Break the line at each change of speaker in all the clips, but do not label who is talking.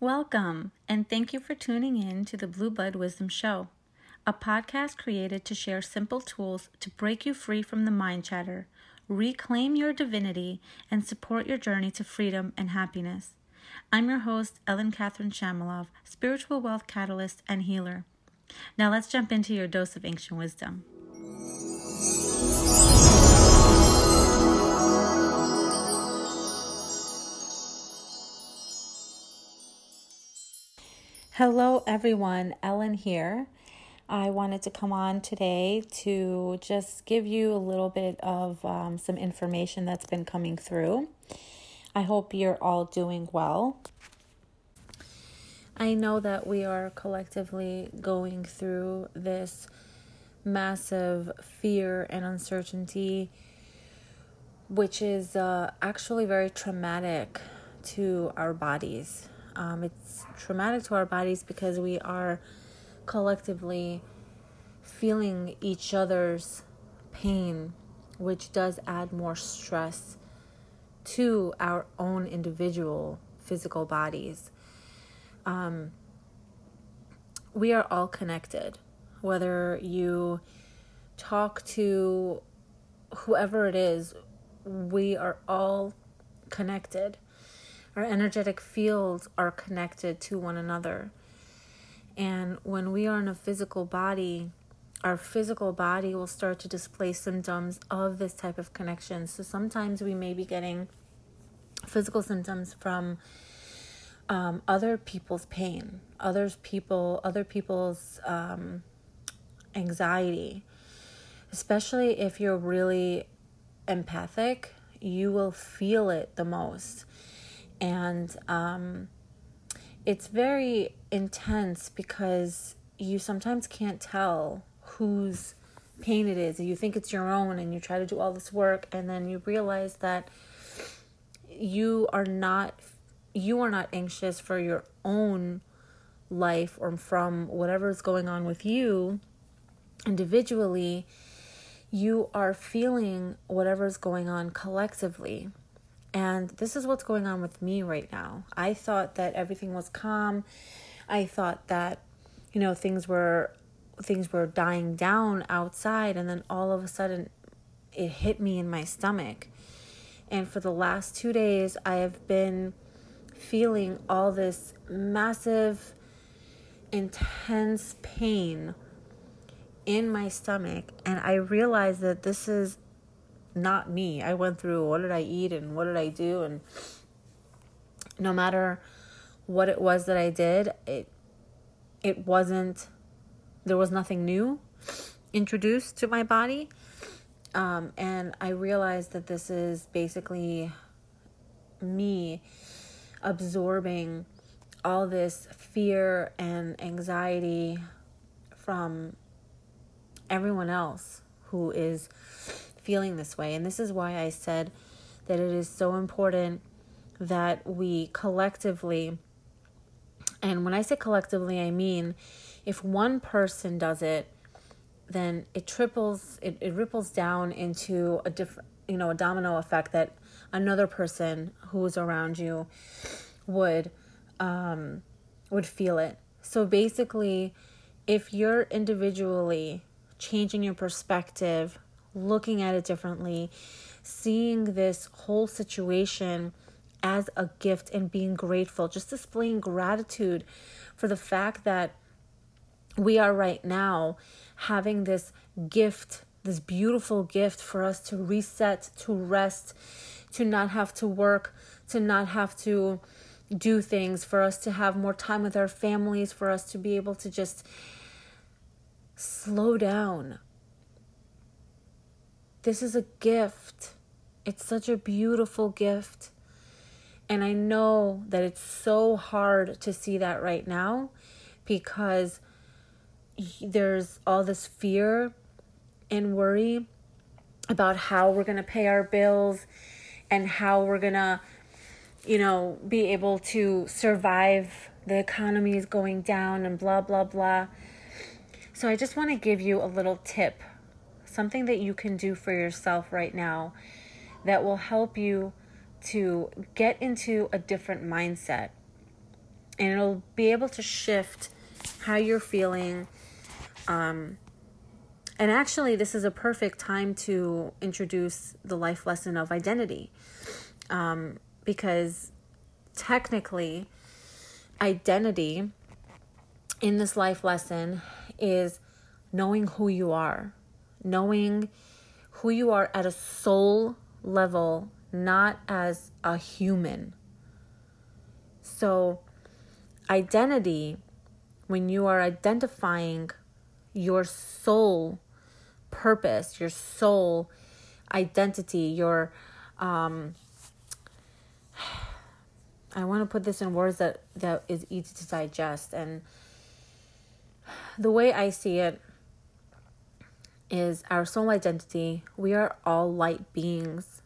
Welcome, and thank you for tuning in to the Blue Bud Wisdom Show, a podcast created to share simple tools to break you free from the mind chatter, reclaim your divinity, and support your journey to freedom and happiness. I'm your host, Ellyn Katherine Shamalov, spiritual wealth catalyst and healer. Now let's jump into your dose of ancient wisdom. Hello, everyone. Ellyn here. I wanted to come on today to just give you a little bit of um, some information that's been coming through. I hope you're all doing well. I know that we are collectively going through this massive fear and uncertainty, which is uh, actually very traumatic to our bodies. Um, it's traumatic to our bodies because we are collectively feeling each other's pain, which does add more stress to our own individual physical bodies. Um, we are all connected, whether you talk to whoever it is, we are all connected. Our energetic fields are connected to one another. And when we are in a physical body, our physical body will start to display symptoms of this type of connection. So sometimes we may be getting physical symptoms from um, other people's pain, others people, other people's um, anxiety. Especially if you're really empathic, you will feel it the most and um, it's very intense because you sometimes can't tell whose pain it is. You think it's your own, and you try to do all this work, and then you realize that you are not you are not anxious for your own life or from whatever is going on with you individually you are feeling whatever is going on collectively and this is what's going on with me right now. I thought that everything was calm. I thought that you know things were things were dying down outside and then all of a sudden it hit me in my stomach. And for the last 2 days I have been feeling all this massive intense pain in my stomach and I realized that this is not me. I went through what did I eat and what did I do and no matter what it was that I did, it it wasn't there was nothing new introduced to my body. Um, and I realized that this is basically me absorbing all this fear and anxiety from everyone else who is feeling this way. And this is why I said that it is so important that we collectively, and when I say collectively, I mean if one person does it, then it triples, it, it ripples down into a different, you know, a domino effect that another person who's around you would um, would feel it. So basically, if you're individually changing your perspective looking at it differently, seeing this whole situation as a gift and being grateful, just displaying gratitude for the fact that we are right now having this gift, this beautiful gift for us to reset, to rest, to not have to work, to not have to do things, for us to have more time with our families, for us to be able to just slow down, this is a gift. It's such a beautiful gift. And I know that it's so hard to see that right now because there's all this fear and worry about how we're going to pay our bills and how we're going to, you know, be able to survive. The economy is going down and blah, blah, blah. So I just want to give you a little tip something that you can do for yourself right now that will help you to get into a different mindset. and it'll be able to shift how you're feeling. Um, and actually, this is a perfect time to introduce the life lesson of identity. Um, because technically, identity in this life lesson is knowing who you are, knowing who you are at a soul level, not as a human. So, identity, when you are identifying your soul purpose, your soul identity, your um, I want to put this in words that that is easy to digest and the way I see it is our soul identity. We are all light beings.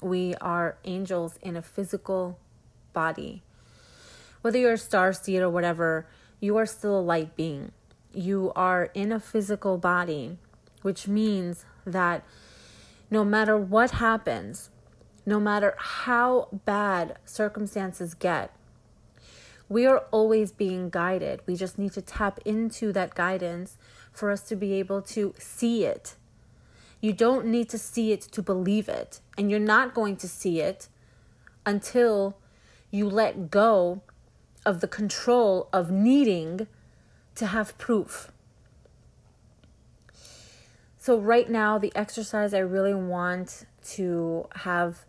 We are angels in a physical body. Whether you're a star seed or whatever, you are still a light being. You are in a physical body, which means that no matter what happens, no matter how bad circumstances get, we are always being guided. We just need to tap into that guidance for us to be able to see it. You don't need to see it to believe it. And you're not going to see it until you let go of the control of needing to have proof. So, right now, the exercise I really want to have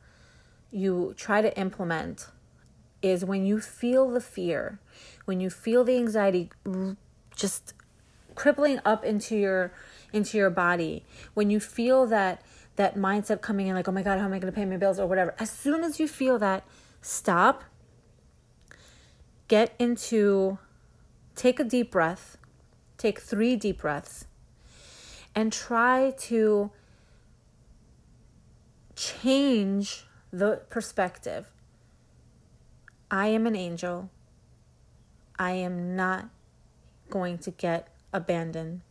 you try to implement is when you feel the fear, when you feel the anxiety just crippling up into your into your body, when you feel that that mindset coming in like, "Oh my god, how am I going to pay my bills?" or whatever. As soon as you feel that, stop. Get into take a deep breath. Take 3 deep breaths and try to change the perspective I am an angel. I am not going to get abandoned.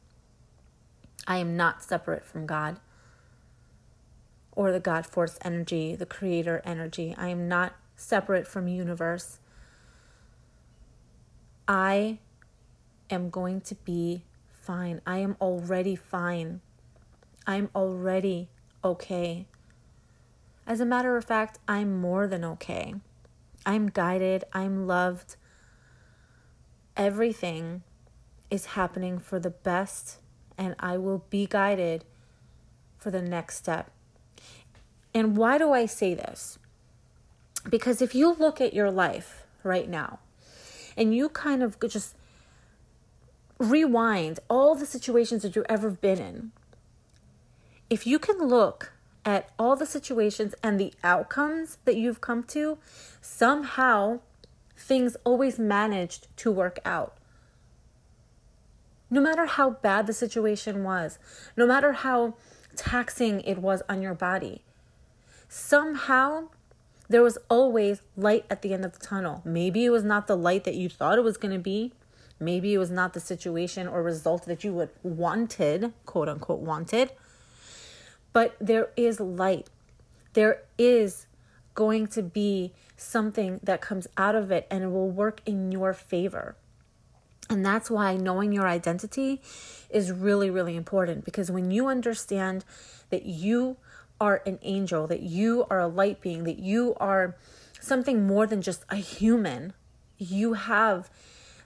I am not separate from God or the God force energy, the creator energy. I am not separate from universe. I am going to be fine. I am already fine. I'm already okay. As a matter of fact, I'm more than okay. I'm guided, I'm loved. Everything is happening for the best, and I will be guided for the next step. And why do I say this? Because if you look at your life right now and you kind of just rewind all the situations that you've ever been in, if you can look at all the situations and the outcomes that you've come to, somehow things always managed to work out. No matter how bad the situation was, no matter how taxing it was on your body, somehow there was always light at the end of the tunnel. Maybe it was not the light that you thought it was going to be. Maybe it was not the situation or result that you would wanted, quote unquote wanted. But there is light. There is going to be something that comes out of it and it will work in your favor. And that's why knowing your identity is really, really important because when you understand that you are an angel, that you are a light being, that you are something more than just a human, you have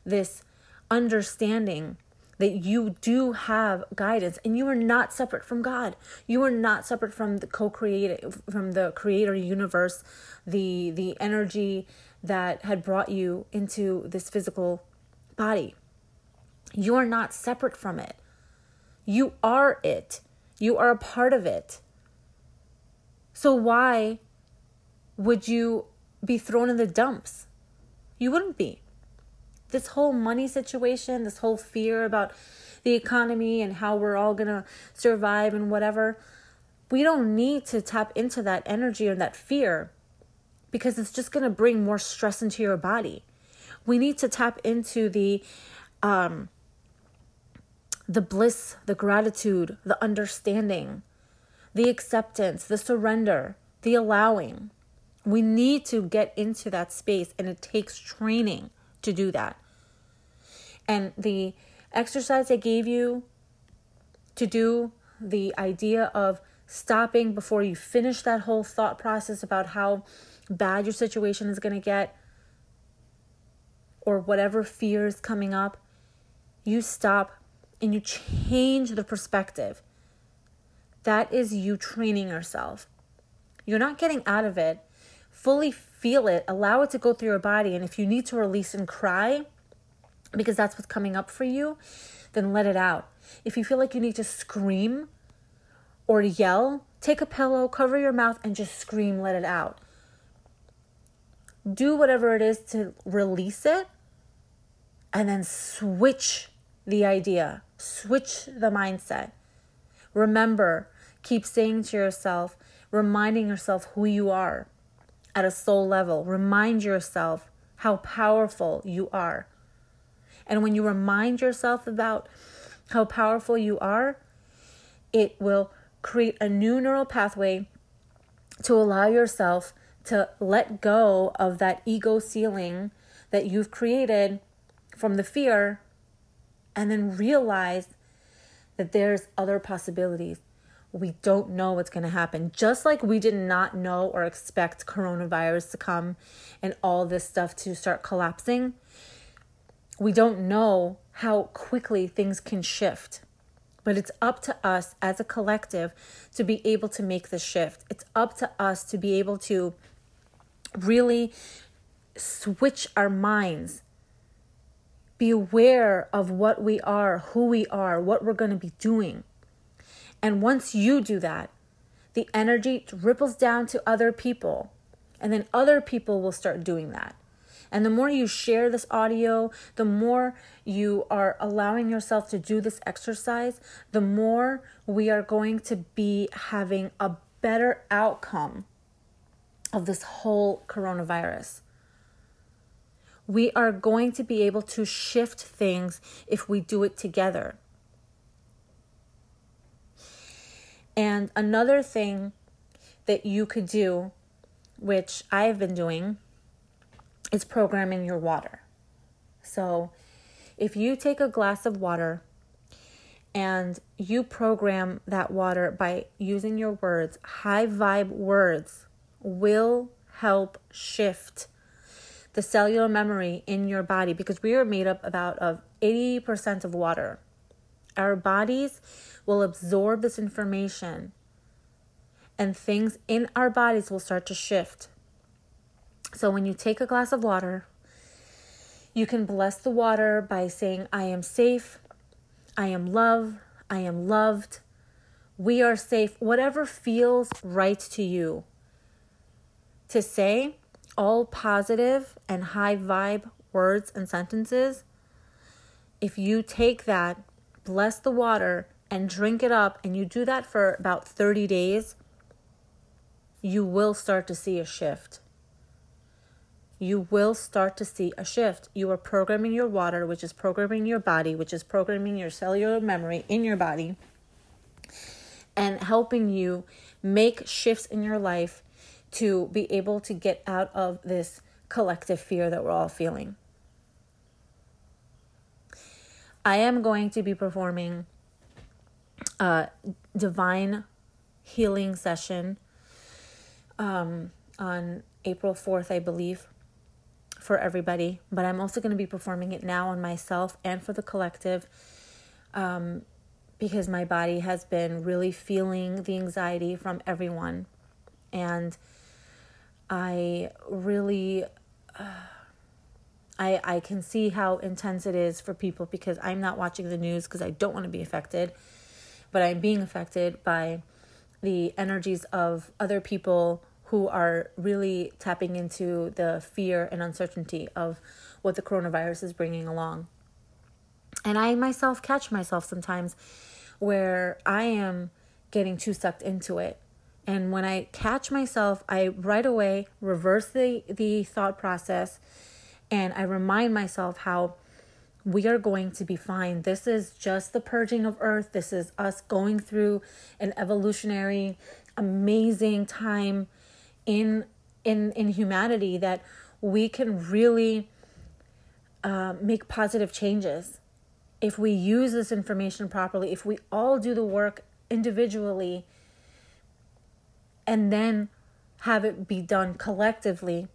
this understanding that you do have guidance and you are not separate from God. You are not separate from the co-creator from the creator universe, the the energy that had brought you into this physical body. You are not separate from it. You are it. You are a part of it. So why would you be thrown in the dumps? You wouldn't be this whole money situation, this whole fear about the economy and how we're all going to survive and whatever, we don't need to tap into that energy or that fear because it's just going to bring more stress into your body. We need to tap into the um the bliss, the gratitude, the understanding, the acceptance, the surrender, the allowing. We need to get into that space and it takes training to do that. And the exercise I gave you to do, the idea of stopping before you finish that whole thought process about how bad your situation is going to get or whatever fear is coming up, you stop and you change the perspective. That is you training yourself. You're not getting out of it. Fully feel it, allow it to go through your body. And if you need to release and cry because that's what's coming up for you, then let it out. If you feel like you need to scream or yell, take a pillow, cover your mouth, and just scream, let it out. Do whatever it is to release it and then switch the idea, switch the mindset. Remember, keep saying to yourself, reminding yourself who you are at a soul level. Remind yourself how powerful you are. And when you remind yourself about how powerful you are, it will create a new neural pathway to allow yourself to let go of that ego ceiling that you've created from the fear and then realize that there's other possibilities. We don't know what's going to happen. Just like we did not know or expect coronavirus to come and all this stuff to start collapsing, we don't know how quickly things can shift. But it's up to us as a collective to be able to make the shift. It's up to us to be able to really switch our minds be aware of what we are, who we are, what we're going to be doing. And once you do that, the energy ripples down to other people, and then other people will start doing that. And the more you share this audio, the more you are allowing yourself to do this exercise, the more we are going to be having a better outcome of this whole coronavirus we are going to be able to shift things if we do it together. And another thing that you could do, which I've been doing, is programming your water. So if you take a glass of water and you program that water by using your words, high vibe words will help shift the cellular memory in your body because we are made up about of 80% of water. Our bodies will absorb this information and things in our bodies will start to shift. So when you take a glass of water, you can bless the water by saying, I am safe, I am love, I am loved, we are safe, whatever feels right to you. To say, all positive and high vibe words and sentences, if you take that, bless the water, and drink it up, and you do that for about 30 days, you will start to see a shift. You will start to see a shift. You are programming your water, which is programming your body, which is programming your cellular memory in your body, and helping you make shifts in your life to be able to get out of this collective fear that we're all feeling. I am going to be performing a divine healing session um, on April 4th, I believe, for everybody. But I'm also going to be performing it now on myself and for the collective um, because my body has been really feeling the anxiety from everyone. And I really. Uh, I, I can see how intense it is for people because I'm not watching the news because I don't want to be affected, but I'm being affected by the energies of other people who are really tapping into the fear and uncertainty of what the coronavirus is bringing along. And I myself catch myself sometimes where I am getting too sucked into it and when I catch myself, I right away reverse the, the thought process and I remind myself how we are going to be fine. This is just the purging of earth. This is us going through an evolutionary amazing time in in in humanity that we can really uh, make positive changes. If we use this information properly, if we all do the work individually and then have it be done collectively,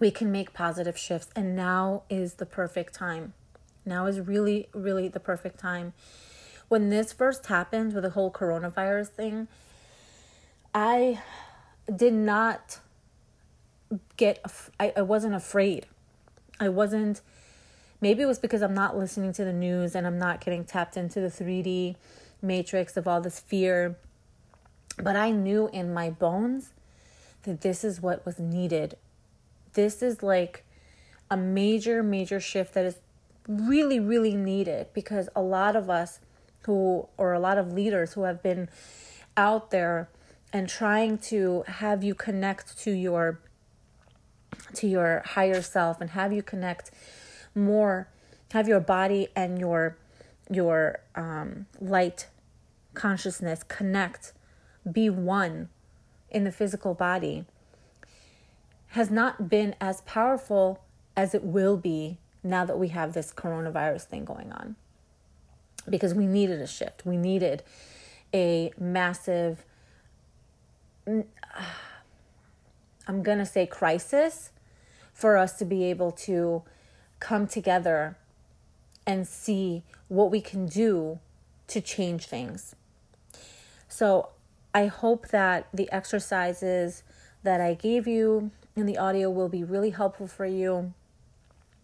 we can make positive shifts. And now is the perfect time. Now is really, really the perfect time. When this first happened with the whole coronavirus thing, I did not get, I, I wasn't afraid. I wasn't, maybe it was because I'm not listening to the news and I'm not getting tapped into the 3D matrix of all this fear. But I knew in my bones that this is what was needed. This is like a major, major shift that is really, really needed because a lot of us who, or a lot of leaders who have been out there and trying to have you connect to your to your higher self and have you connect more have your body and your your um, light consciousness connect be one in the physical body has not been as powerful as it will be now that we have this coronavirus thing going on because we needed a shift we needed a massive i'm going to say crisis for us to be able to come together and see what we can do to change things. So, I hope that the exercises that I gave you in the audio will be really helpful for you.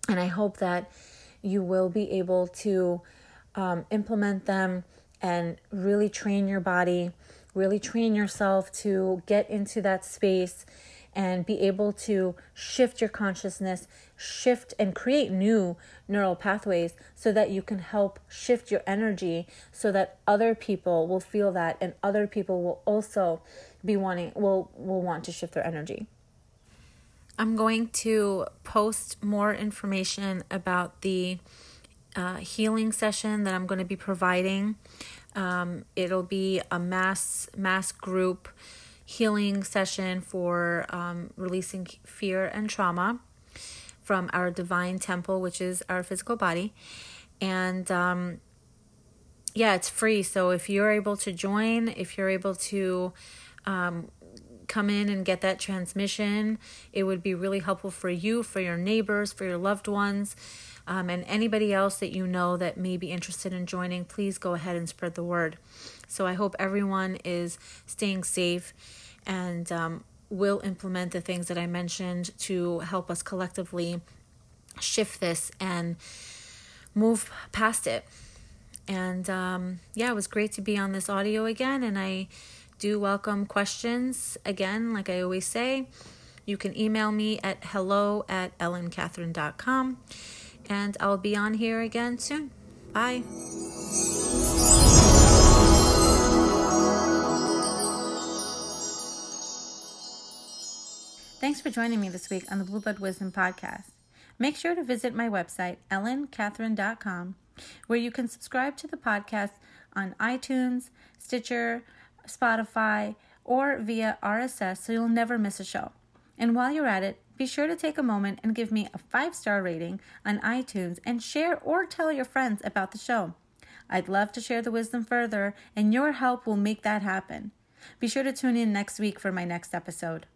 And I hope that you will be able to um, implement them and really train your body, really train yourself to get into that space and be able to shift your consciousness, shift and create new neural pathways so that you can help shift your energy so that other people will feel that and other people will also be wanting will will want to shift their energy. I'm going to post more information about the uh, healing session that I'm going to be providing. Um, it'll be a mass mass group healing session for um, releasing fear and trauma from our divine temple, which is our physical body. And um, yeah, it's free. So if you're able to join, if you're able to um, come in and get that transmission, it would be really helpful for you, for your neighbors, for your loved ones. Um, and anybody else that you know that may be interested in joining, please go ahead and spread the word. So I hope everyone is staying safe and um, will implement the things that I mentioned to help us collectively shift this and move past it. And um, yeah, it was great to be on this audio again. And I do welcome questions. Again, like I always say, you can email me at hello at ellynkatherine.com. And I'll be on here again soon. Bye. Thanks for joining me this week on the Blueblood Wisdom Podcast. Make sure to visit my website, ellynkatherine.com, where you can subscribe to the podcast on iTunes, Stitcher, Spotify, or via RSS so you'll never miss a show. And while you're at it, be sure to take a moment and give me a five star rating on iTunes and share or tell your friends about the show. I'd love to share the wisdom further, and your help will make that happen. Be sure to tune in next week for my next episode.